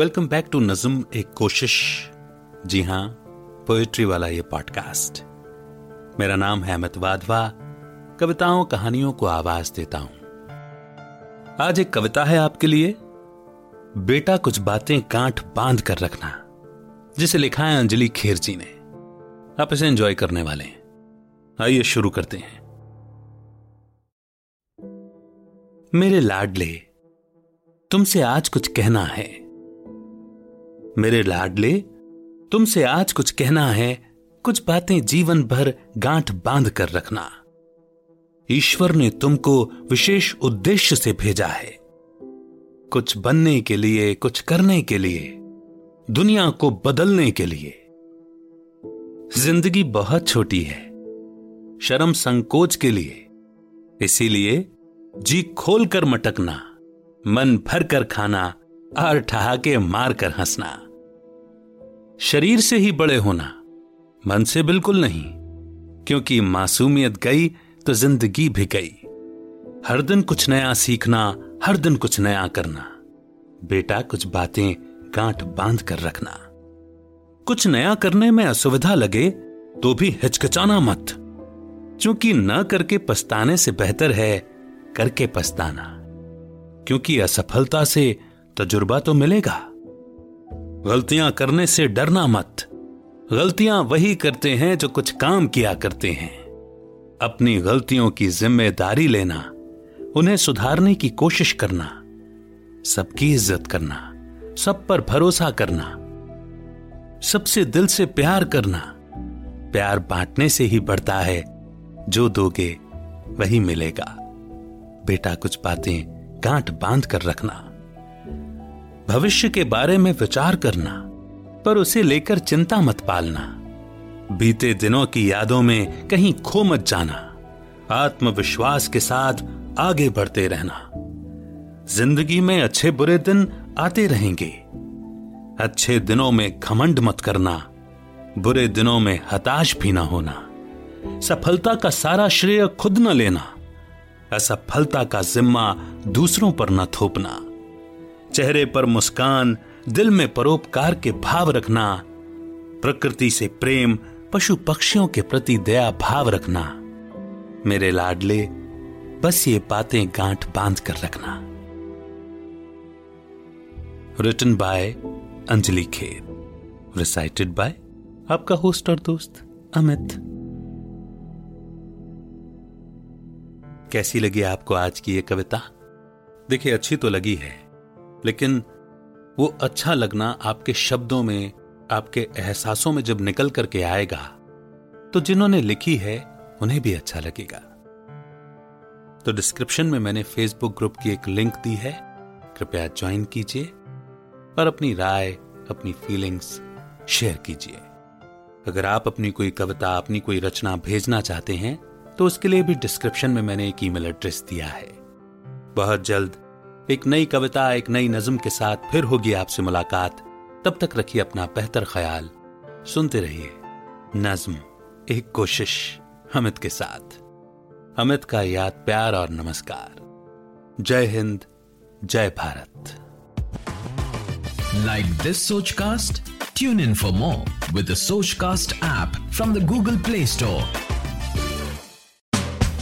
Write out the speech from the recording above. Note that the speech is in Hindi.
वेलकम बैक टू नज्म एक कोशिश जी हाँ पोएट्री वाला ये पॉडकास्ट मेरा नाम है अमित वाधवा. कविताओं, कहानियों को आवाज़ देता हूँ। आज एक कविता है आपके लिए। बेटा, कुछ बातें गांठ बाँध कर रखना। जिसे लिखा है अंजलि खेर जी ने। आप इसे एंजॉय करने वाले हैं। आइए शुरू करते हैं। मेरे लाडले, तुमसे आज कुछ कहना है। मेरे लाडले, तुमसे आज कुछ कहना है, कुछ बातें जीवन भर गांठ बाँध कर रखना। ईश्वर ने तुमको विशेष उद्देश्य से भेजा है। कुछ बनने के लिए, कुछ करने के लिए, दुनिया को बदलने के लिए। ज़िंदगी बहुत छोटी है, शर्म संकोच के लिए। इसीलिए, जी खोल कर मटकना, मन भर कर खाना और ठहाके मार कर हंसना। शरीर से ही बड़े होना मन से बिल्कुल नहीं, क्योंकि मासूमियत गई तो ज़िंदगी भी गई। हर दिन कुछ नया सीखना, हर दिन कुछ नया करना। बेटा, कुछ बातें गांठ बाँध कर रखना। कुछ नया करने में असुविधा लगे तो भी हिचकिचाना मत। क्योंकि न करके पछताने से बेहतर है, करके पछताना। क्योंकि असफलता से तजुर्बा तो मिलेगा। गलतियाँ करने से डरना मत। गलतियाँ वही करते हैं जो कुछ काम किया करते हैं। अपनी गलतियों की ज़िम्मेदारी लेना, उन्हें सुधारने की कोशिश करना, सबकी इज़्ज़त करना, सब पर भरोसा करना, सबसे दिल से प्यार करना, प्यार बांटने से ही बढ़ता है, जो दोगे वही मिलेगा। बेटा कुछ बातें गांठ बाँध कर रखना। भविष्य के बारे में विचार करना, पर उसे लेकर चिंता मत पालना। बीते दिनों की यादों में कहीं खो मत जाना। आत्मविश्वास के साथ आगे बढ़ते रहना। ज़िंदगी में अच्छे बुरे दिन आते रहेंगे। अच्छे दिनों में घमंड मत करना। बुरे दिनों में हताश भी ना होना। सफलता का सारा श्रेय खुद न लेना। असफलता का जिम्मा दूसरों पर न थोपना। चेहरे पर मुस्कान, दिल में परोपकार के भाव रखना, प्रकृति से प्रेम, पशु पक्षियों के प्रति दया भाव रखना। मेरे लाडले, बस ये बातें गांठ बाँध कर रखना। Written by Anjali Kher. Recited by आपका होस्ट और दोस्त अमित। कैसी लगी आपको आज की ये कविता? देखिए, अच्छी तो लगी है। लेकिन वो अच्छा लगना आपके शब्दों में, आपके एहसासों में जब निकल करके आएगा तो जिन्होंने लिखी है, उन्हें भी अच्छा लगेगा। तो डिस्क्रिप्शन में मैंने फेसबुक ग्रुप की एक लिंक दी है। कृपया ज्वाइन कीजिए और अपनी राय, अपनी फीलिंग्स शेयर कीजिए। अगर आप अपनी कोई कविता, अपनी कोई रचना भेजना चाहते हैं तो उसके लिए भी डिस्क्रिप्शन में मैंने एक ईमेल एड्रेस दिया है। बहुत जल्द एक नई कविता, एक नई नज्म के साथ फिर होगी आपसे मुलाकात। तब तक रखिए अपना बेहतर ख्याल। सुनते रहिए। नज्म, एक कोशिश अमित के साथ। अमित का याद, प्यार और नमस्कार। जय हिंद, जय Bharat. Like this Soch cast tune in for more with Soch cast app from the Google Play Store.